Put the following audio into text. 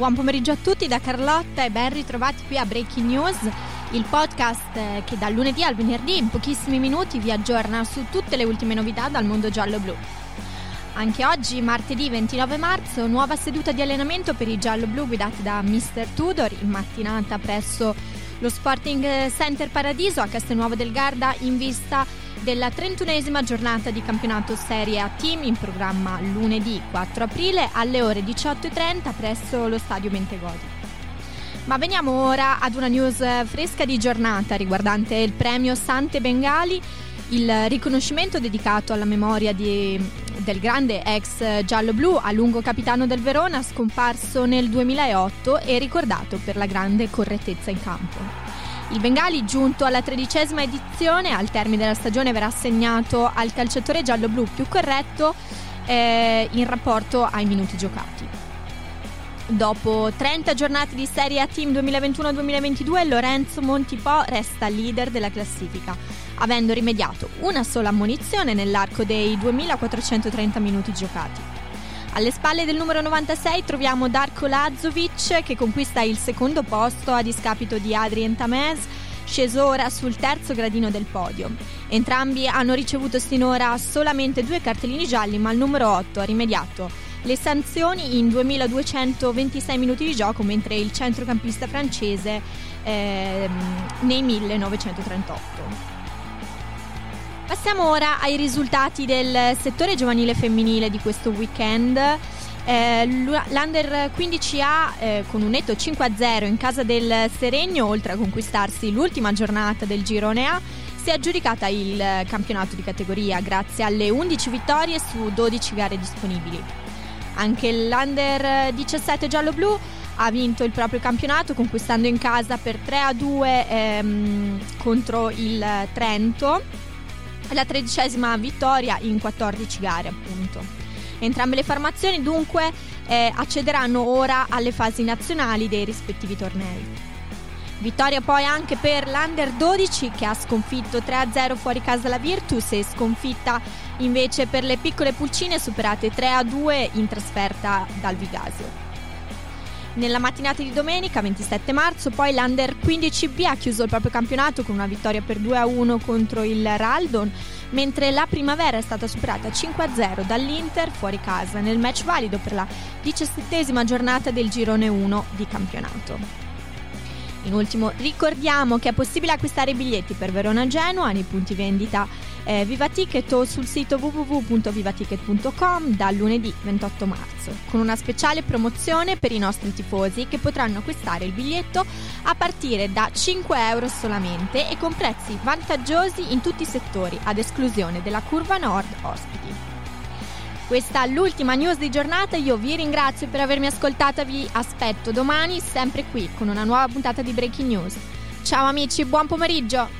Buon pomeriggio a tutti da Carlotta e ben ritrovati qui a Breaking News, il podcast eh, che dal lunedì al venerdì in pochissimi minuti vi aggiorna su tutte le ultime novità dal mondo giallo-blu. Anche oggi, martedì 29 marzo, nuova seduta di allenamento per i giallo-blu guidati da Mr. Tudor in mattinata presso lo Sporting Center Paradiso a Castelnuovo del Garda in vista della 31esima giornata di campionato Serie A Team in programma lunedì 4 aprile alle ore 18.30 presso lo stadio Bentegodi. Ma veniamo ora ad una news fresca di giornata riguardante il premio Sante Bengali, il riconoscimento dedicato alla memoria di, del grande ex giallo-blu a lungo capitano del Verona scomparso nel 2008 e ricordato per la grande correttezza in campo. Il Bengali, giunto alla tredicesima edizione, al termine della stagione verrà assegnato al calciatore giallo-blu più corretto eh, in rapporto ai minuti giocati. Dopo 30 giornate di Serie A Team 2021-2022, Lorenzo Montipò resta leader della classifica, avendo rimediato una sola ammonizione nell'arco dei 2430 minuti giocati. Alle spalle del numero 96 troviamo Darko Lazovic che conquista il secondo posto a discapito di Adrien Tamez, sceso ora sul terzo gradino del podio. Entrambi hanno ricevuto sinora solamente due cartellini gialli, ma il numero 8 ha rimediato le sanzioni in 2226 minuti di gioco, mentre il centrocampista francese eh, nei 1938. Passiamo ora ai risultati del settore giovanile femminile di questo weekend. Eh, l'Under 15A eh, con un netto 5-0 in casa del Seregno, oltre a conquistarsi l'ultima giornata del girone A, si è aggiudicata il campionato di categoria grazie alle 11 vittorie su 12 gare disponibili. Anche l'Under 17 giallo-blu ha vinto il proprio campionato conquistando in casa per 3-2 ehm, contro il Trento la tredicesima vittoria in 14 gare appunto. Entrambe le formazioni dunque eh, accederanno ora alle fasi nazionali dei rispettivi tornei. Vittoria poi anche per l'Under 12 che ha sconfitto 3-0 fuori casa la Virtus e sconfitta invece per le piccole pulcine superate 3-2 in trasferta dal Vigasio. Nella mattinata di domenica 27 marzo poi l'Under 15B ha chiuso il proprio campionato con una vittoria per 2-1 contro il Raldon, mentre la primavera è stata superata 5-0 dall'Inter fuori casa nel match valido per la diciassettesima giornata del girone 1 di campionato. In ultimo ricordiamo che è possibile acquistare i biglietti per Verona Genoa nei punti vendita eh, Viva Ticket o sul sito www.vivaticket.com dal lunedì 28 marzo, con una speciale promozione per i nostri tifosi che potranno acquistare il biglietto a partire da 5 euro solamente e con prezzi vantaggiosi in tutti i settori, ad esclusione della curva nord ospiti. Questa è l'ultima news di giornata, io vi ringrazio per avermi ascoltata, vi aspetto domani sempre qui con una nuova puntata di Breaking News. Ciao amici, buon pomeriggio!